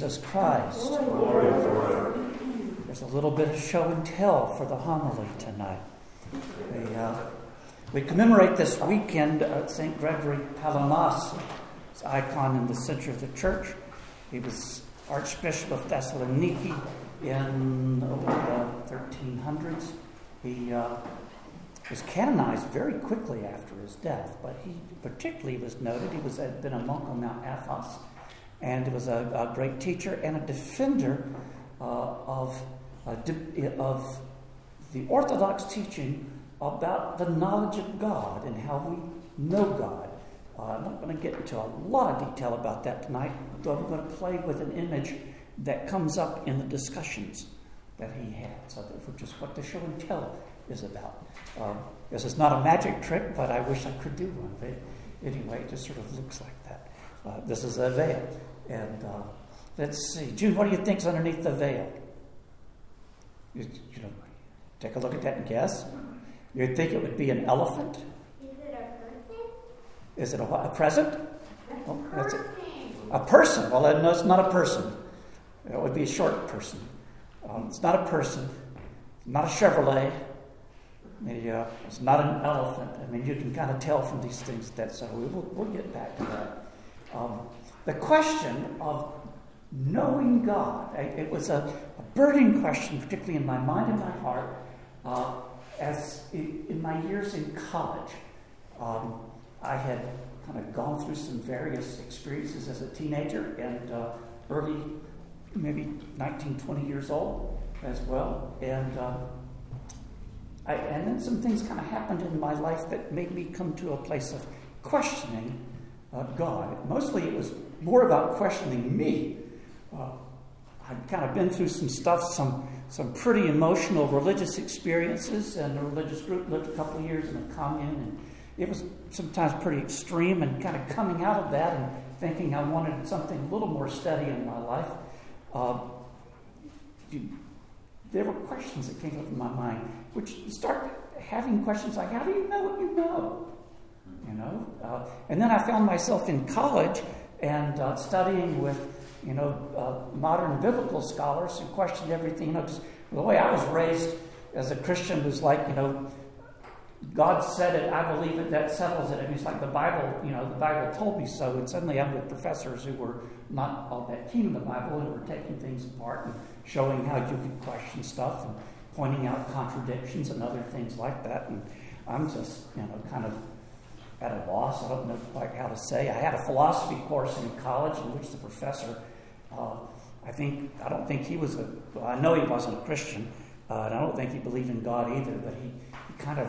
Jesus Christ. There's a little bit of show and tell for the homily tonight. We, uh, we commemorate this weekend St. Gregory Palamas, his icon in the center of the church. He was Archbishop of Thessaloniki in the 1300s. He uh, was canonized very quickly after his death, but he particularly was noted. He was had been a monk on Mount Athos, and he was a, a great teacher and a defender uh, of, uh, of the Orthodox teaching about the knowledge of God and how we know God. Uh, I'm not going to get into a lot of detail about that tonight, though I'm going to play with an image that comes up in the discussions that he had. So, for just what the show and tell is about. Um, this is not a magic trick, but I wish I could do one. But anyway, it just sort of looks like that. Uh, this is a veil. And uh, let's see. June, what do you think's underneath the veil? You, you know, take a look at that and guess. You'd think it would be an elephant. Is it a person? Is it a, a present? A Oh, that's it. person. A person. Well, no, it's not a person. It would be a short person. Um, it's not a person. Not a Chevrolet. Maybe, uh, it's not an elephant. I mean, you can kind of tell from these things that. So we will, we'll get back to that. Um, the question of knowing God. I- It was a, a burning question, particularly in my mind and my heart, uh, as in, in my years in college. Um, I had kind of gone through some various experiences as a teenager and uh, early, maybe 19, 20 years old as well. And, uh, I, and then some things kind of happened in my life that made me come to a place of questioning uh, God. Mostly it was more about questioning me. Uh, I'd kind of been through some stuff, some, some pretty emotional religious experiences, and a religious group lived a couple of years in a commune, and it was sometimes pretty extreme, and kind of coming out of that and thinking I wanted something a little more steady in my life. Uh, there were questions that came up in my mind, which start having questions like, how do you know what you know? You know? Uh, and then I found myself in college and uh, studying with, you know, uh, modern biblical scholars who questioned everything. You know, the way I was raised as a Christian was like, you know, God said it, I believe it, that settles it. I mean, it's like the Bible, you know, the Bible told me so. And suddenly I'm with professors who were not all that keen on the Bible and were taking things apart and showing how you could question stuff and pointing out contradictions and other things like that. And I'm just, you know, kind of at a loss. I don't know quite how to say. I had a philosophy course in college in which the professor, uh, I think, I don't think he was a, well, I know he wasn't a Christian, uh, and I don't think he believed in God either, but he, he kind of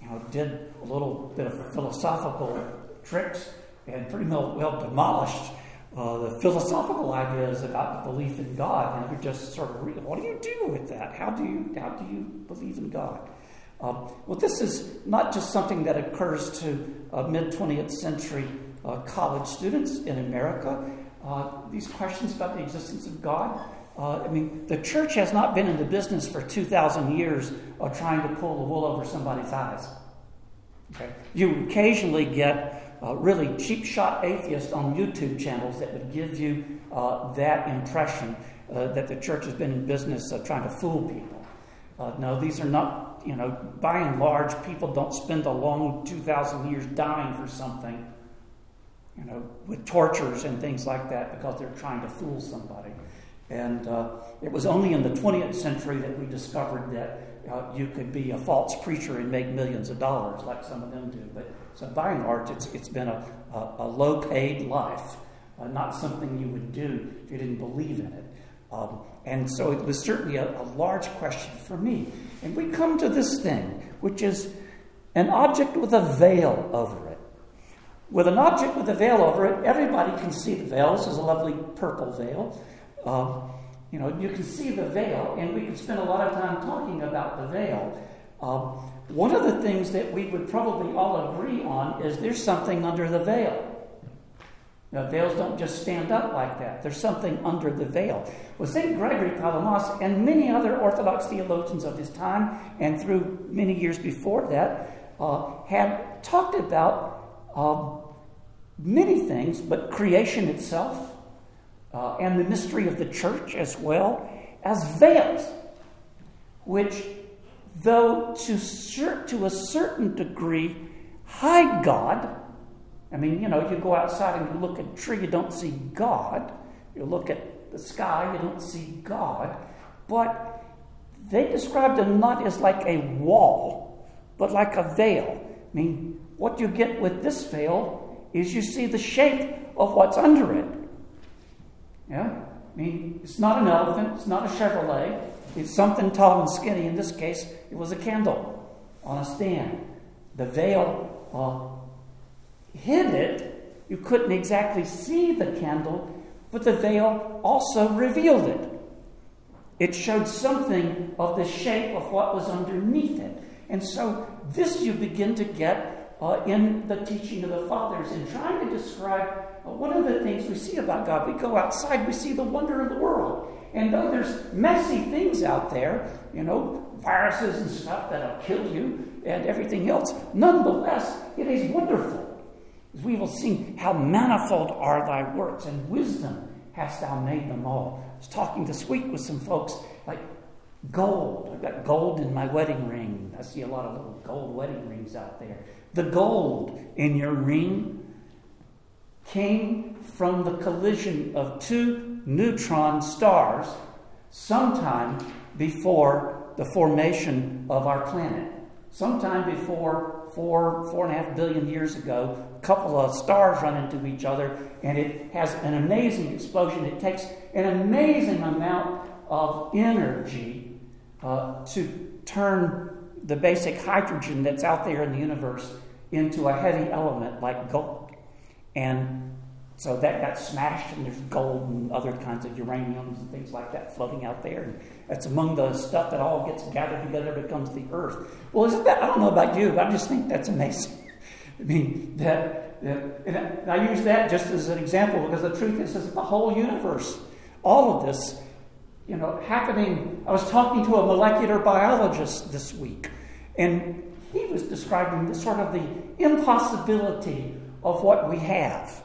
you know, did a little bit of philosophical tricks and pretty well, well demolished uh, the philosophical ideas about belief in God. And we just sort of what do you do with that? How do you how do you believe in God? Um, well, this is not just something that occurs to uh, mid 20th century uh, college students in America. Uh, these questions about the existence of God. Uh, I mean, the church has not been in the business for 2,000 years of trying to pull the wool over somebody's eyes. Okay? You occasionally get uh, really cheap shot atheists on YouTube channels that would give you uh, that impression uh, that the church has been in business of trying to fool people. Uh, no, these are not, you know, by and large, people don't spend a long 2,000 years dying for something, you know, with tortures and things like that because they're trying to fool somebody. And uh, it was only in the 20th century that we discovered that uh, you could be a false preacher and make millions of dollars, like some of them do. But so by and large, it's, it's been a, a, a low paid life, uh, not something you would do if you didn't believe in it. Um, and so it was certainly a, a large question for me. And we come to this thing, which is an object with a veil over it. With an object with a veil over it, everybody can see the veil. This is a lovely purple veil. Uh, you know, you can see the veil, and we can spend a lot of time talking about the veil. Um, one of the things that we would probably all agree on is there's something under the veil. Now, veils don't just stand up like that. There's something under the veil. Well, St. Gregory Palamas and many other Orthodox theologians of his time and through many years before that uh, had talked about um, many things, but creation itself, uh, and the mystery of the church as well as veils, which, though to, to a certain degree hide God, I mean, you know, you go outside and you look at a tree, you don't see God. You look at the sky, you don't see God. But they described them not as like a wall, but like a veil. I mean, what you get with this veil is you see the shape of what's under it. Yeah? I mean, it's not an elephant, it's not a Chevrolet, it's something tall and skinny. In this case, it was a candle on a stand. The veil uh, hid it. You couldn't exactly see the candle, but the veil also revealed it. It showed something of the shape of what was underneath it. And so, this you begin to get uh, in the teaching of the fathers in trying to describe uh, one of the things we see about God. We go outside, we see the wonder of the world. And though there's messy things out there, you know, viruses and stuff that'll kill you and everything else, nonetheless, it is wonderful. We will how manifold are thy works, and wisdom hast thou made them all. I was talking this week with some folks like gold. I've got gold in my wedding ring. I see a lot of little gold wedding rings out there. The gold in your ring came from the collision of two neutron stars sometime before the formation of our planet. Sometime before four, four and a half billion years ago, a couple of stars run into each other, and it has an amazing explosion. It takes an amazing amount of energy uh, to turn the basic hydrogen that's out there in the universe into a heavy element like gold. And so that got smashed, and there's gold and other kinds of uraniums and things like that floating out there. And that's among the stuff that all gets gathered together becomes the earth. Well, isn't that, I don't know about you, but I just think that's amazing. I mean, that, that and I use that just as an example because the truth is, is the whole universe, all of this, you know, happening. I was talking to a molecular biologist this week, and he was describing the sort of the impossibility of what we have.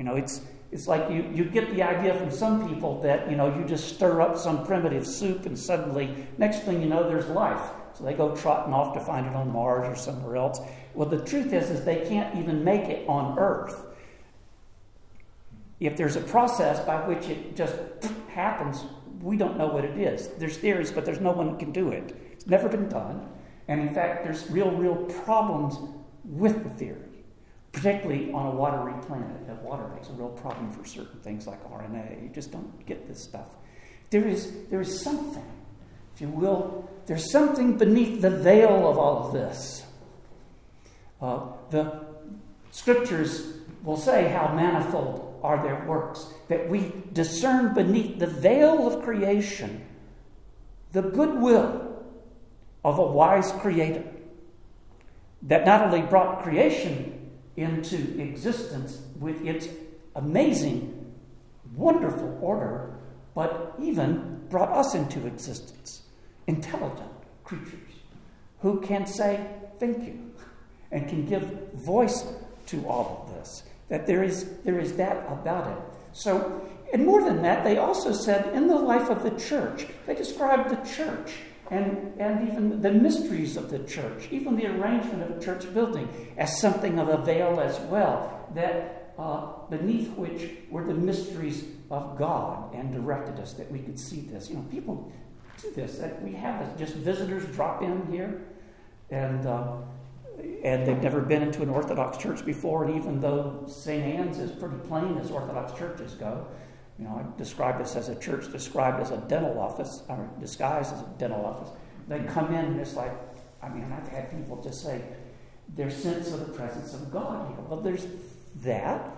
You know, it's it's like you, you get the idea from some people that, you know, you just stir up some primitive soup and suddenly, next thing you know, there's life. So they go trotting off to find it on Mars or somewhere else. Well, the truth is, is they can't even make it on Earth. If there's a process by which it just happens, we don't know what it is. There's theories, but there's no one who can do it. It's never been done. And in fact, there's real, real problems with the theory particularly on a watery planet. That water makes a real problem for certain things like RNA. You just don't get this stuff. There is, there is something, if you will, there's something beneath the veil of all of this. Uh, the scriptures will say how manifold are their works, that we discern beneath the veil of creation the goodwill of a wise creator that not only brought creation into existence with its amazing, wonderful order, but even brought us into existence. Intelligent creatures who can say thank you and can give voice to all of this. That there is, there is that about it. So, and more than that, they also said in the life of the church, they described the church and, and even the mysteries of the church, even the arrangement of a church building, as something of a veil as well, that uh, beneath which were the mysteries of God and directed us that we could see this. You know, people do this. That we have this, just visitors drop in here, and uh, and they've never been into an Orthodox church before. And even though St. Anne's is pretty plain as Orthodox churches go, you know, I describe this as a church described as a dental office, or disguised as a dental office. They come in and it's like, I mean, I've had people just say, their sense of the presence of God here. Well, there's that,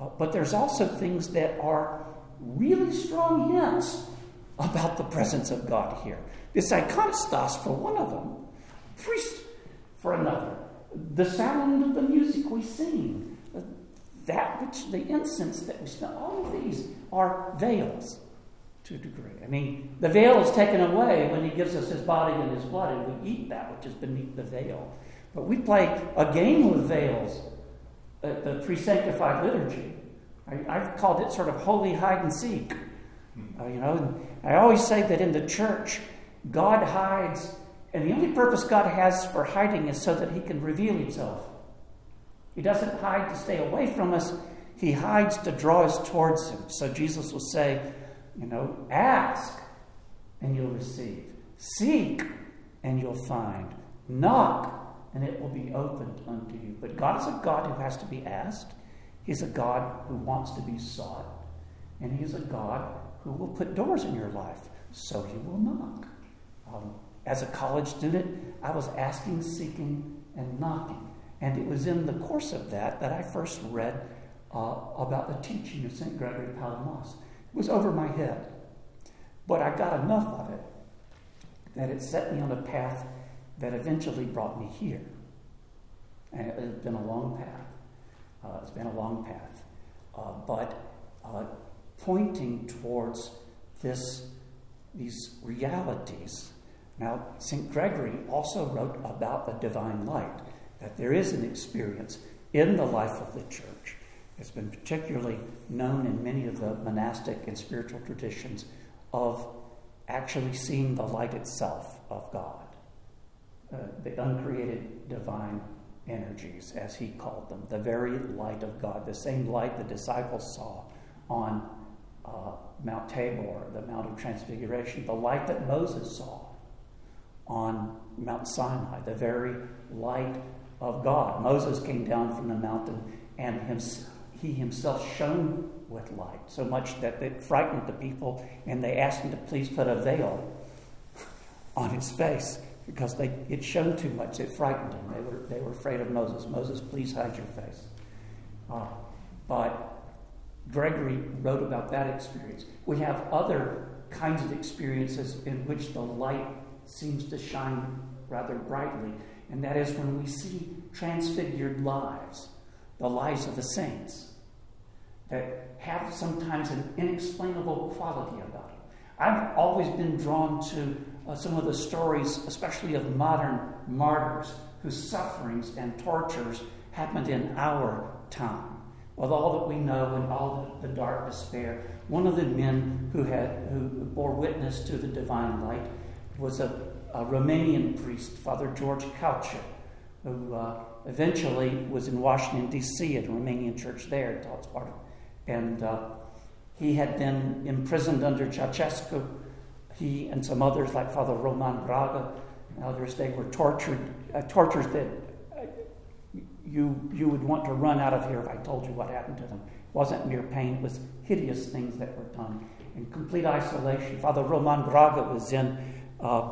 uh, but there's also things that are really strong hints about the presence of God here. This iconostas for one of them, priest for another, the sound of the music we sing, that which the incense that we smell, all of these are veils to a degree. I mean, the veil is taken away when he gives us his body and his blood, and we eat that which is beneath the veil. But we play a game with veils at the pre sanctified liturgy I, have called it sort of holy hide and seek. Uh, you know, I always say that in the church, God hides, and the only purpose God has for hiding is so that He can reveal Himself. He doesn't hide to stay away from us, He hides to draw us towards Him. So Jesus will say, you know, ask and you'll receive, seek and you'll find, knock and it will be opened unto you. But God is a God who has to be asked, He's a God who wants to be sought, and He's a God who will put doors in your life so you will knock. Um, as a college student, I was asking, seeking, and knocking. And it was in the course of that that I first read uh, about the teaching of St. Gregory Palamas. It was over my head. But I got enough of it that it set me on a path that eventually brought me here. And it's been a long path. Uh, it's been a long path. Uh, but uh, pointing towards this, these realities. Now, St. Gregory also wrote about the divine light, that there is an experience in the life of the church. It's been particularly known in many of the monastic and spiritual traditions of actually seeing the light itself of God, uh, the uncreated divine energies, as he called them, the very light of God, the same light the disciples saw on uh, Mount Tabor, the Mount of Transfiguration, the light that Moses saw on Mount Sinai, the very light of God. Moses came down from the mountain and he himself shone with light, so much that it frightened the people, and they asked him to please put a veil on his face because they, it shone too much. It frightened them. They were, they were afraid of Moses. Moses, please hide your face. Uh, but Gregory wrote about that experience. We have other kinds of experiences in which the light seems to shine rather brightly, and that is when we see transfigured lives, the lives of the saints, that have sometimes an inexplainable quality about them. I've always been drawn to uh, some of the stories, especially of modern martyrs whose sufferings and tortures happened in our time with all that we know and all the, the dark despair. One of the men who had who bore witness to the divine light was a, a Romanian priest, Father George Calciu, who uh, eventually was in Washington D.C. at a Romanian church there until and uh, he had been imprisoned under Ceausescu. He and some others, like Father Roman Braga and others, they were tortured, uh, tortures that you, you would want to run out of here if I told you what happened to them. It wasn't mere pain, it was hideous things that were done. In complete isolation. Father Roman Braga was in uh,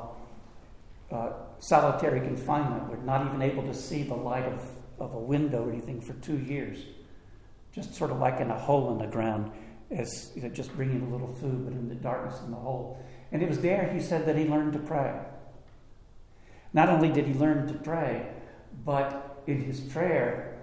uh, solitary confinement, was not even able to see the light of, of a window or anything for two years. Just sort of like in a hole in the ground, as you know, just bringing a little food, but in the darkness in the hole. And it was there, he said, that he learned to pray. Not only did he learn to pray, but in his prayer,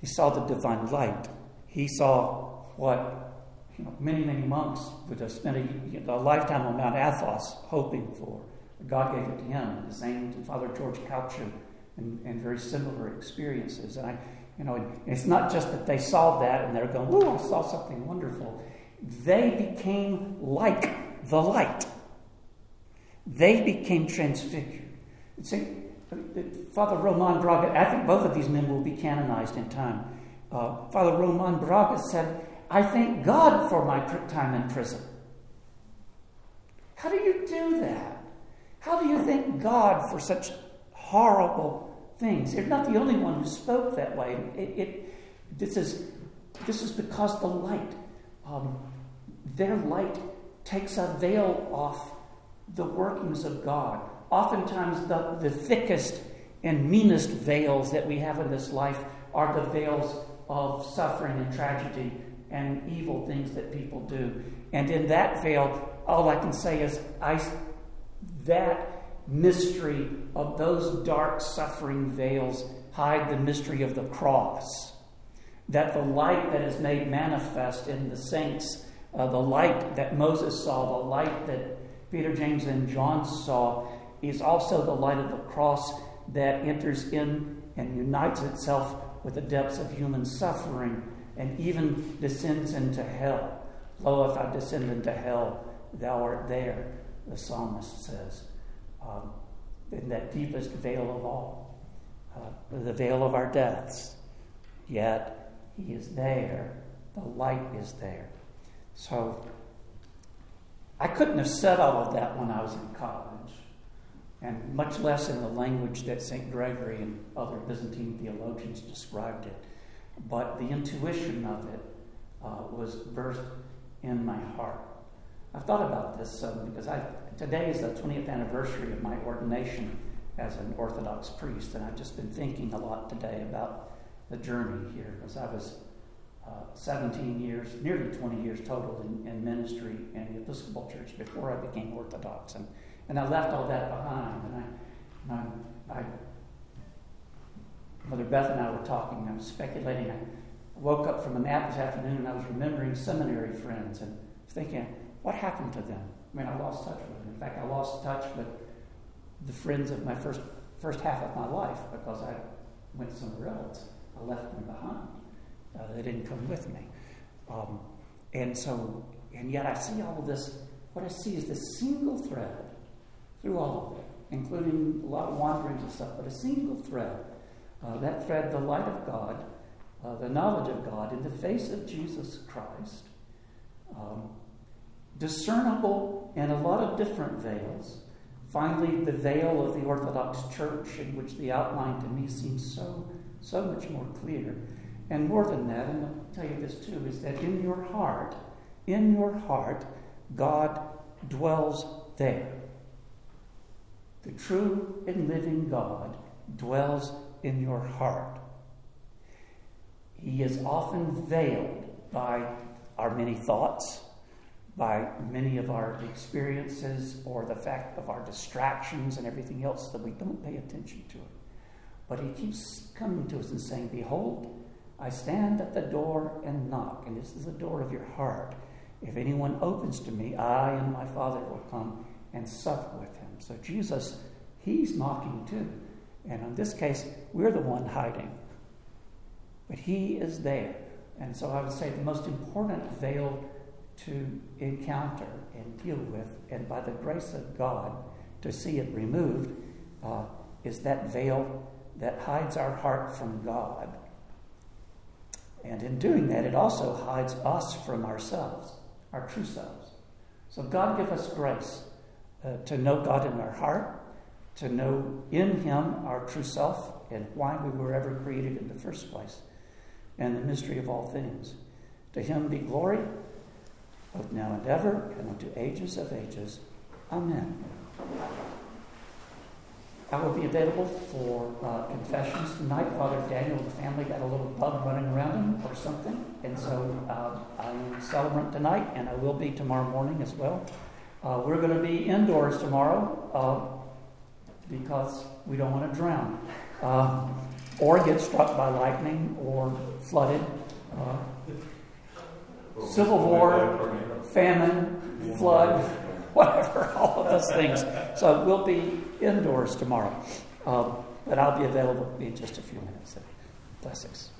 he saw the divine light. He saw what you know, many, many monks would have spent a, a lifetime on Mount Athos hoping for. God gave it to him. The same to Father George Calciu and, and very similar experiences. And I, you know, it's not just that they saw that and they're going, "Oh, I saw something wonderful." They became like the light. They became transfigured. See, Father Roman Braga, I think both of these men will be canonized in time. Uh, Father Roman Braga said, I thank God for my time in prison. How do you do that? How do you thank God for such horrible things? You're not the only one who spoke that way. It, it, this, is, this is because the light, um, their light takes a veil off the workings of God oftentimes the, the thickest and meanest veils that we have in this life are the veils of suffering and tragedy and evil things that people do. And in that veil, all I can say is I, that mystery of those dark suffering veils hide the mystery of the cross. That the light that is made manifest in the saints, uh, the light that Moses saw, the light that Peter, James, and John saw, is also the light of the cross that enters in and unites itself with the depths of human suffering and even descends into hell. Lo, if I descend into hell, thou art there, the psalmist says. Um, in that deepest veil of all, uh, the veil of our deaths. Yet he is there, the light is there. So I couldn't have said all of that when I was in college, and much less in the language that St. Gregory and other Byzantine theologians described it. But the intuition of it uh, was birthed in my heart. I've thought about this um, because I, today is the 20th anniversary of my ordination as an Orthodox priest, and I've just been thinking a lot today about the journey here because I was uh, 17 years, nearly 20 years total in, in, ministry in the Episcopal Church before I became Orthodox, and, and I left all that behind. And I, and I, I Mother Beth and I were talking. I was speculating. I woke up from a nap this afternoon, and I was remembering seminary friends and thinking what happened to them? I mean, I lost touch with them. In fact, I lost touch with the friends of my first, first half of my life because I went somewhere else. I left them behind. Uh, they didn't come with me. Um, and so, and yet I see all of this. What I see is this single thread through all of it, including a lot of wanderings and stuff, but a single thread. Uh, that thread, the light of God, uh, the knowledge of God in the face of Jesus Christ. Um, discernible in a lot of different veils. Finally, the veil of the Orthodox Church, in which the outline to me seems so, so much more clear. And more than that, and I'll tell you this too, is that in your heart, in your heart, God dwells there. The true and living God dwells in your heart. He is often veiled by our many thoughts, by many of our experiences or the fact of our distractions and everything else that we don't pay attention to it. But he keeps coming to us and saying, Behold, I stand at the door and knock, and this is the door of your heart. If anyone opens to me, I and my Father will come and sup with him. So Jesus, he's knocking too. And in this case, we're the one hiding. But he is there. And so I would say the most important veil to encounter and deal with, and by the grace of God, to see it removed, uh, is that veil that hides our heart from God. And in doing that, it also hides us from ourselves, our true selves. So God give us grace uh, to know God in our heart, to know in Him our true self and why we were ever created in the first place, and the mystery of all things. To Him be glory both now and ever, and unto ages of ages. Amen. I will be available for uh, confessions tonight. Father Daniel and the family got a little bug running around him or something, and so uh, I'm celebrant tonight, and I will be tomorrow morning as well. Uh, we're going to be indoors tomorrow uh, because we don't want to drown uh, or get struck by lightning or flooded. Civil War, famine, flood, whatever, all of those things. So we'll be indoors tomorrow. Um, but I'll be available in just a few minutes. Blessings.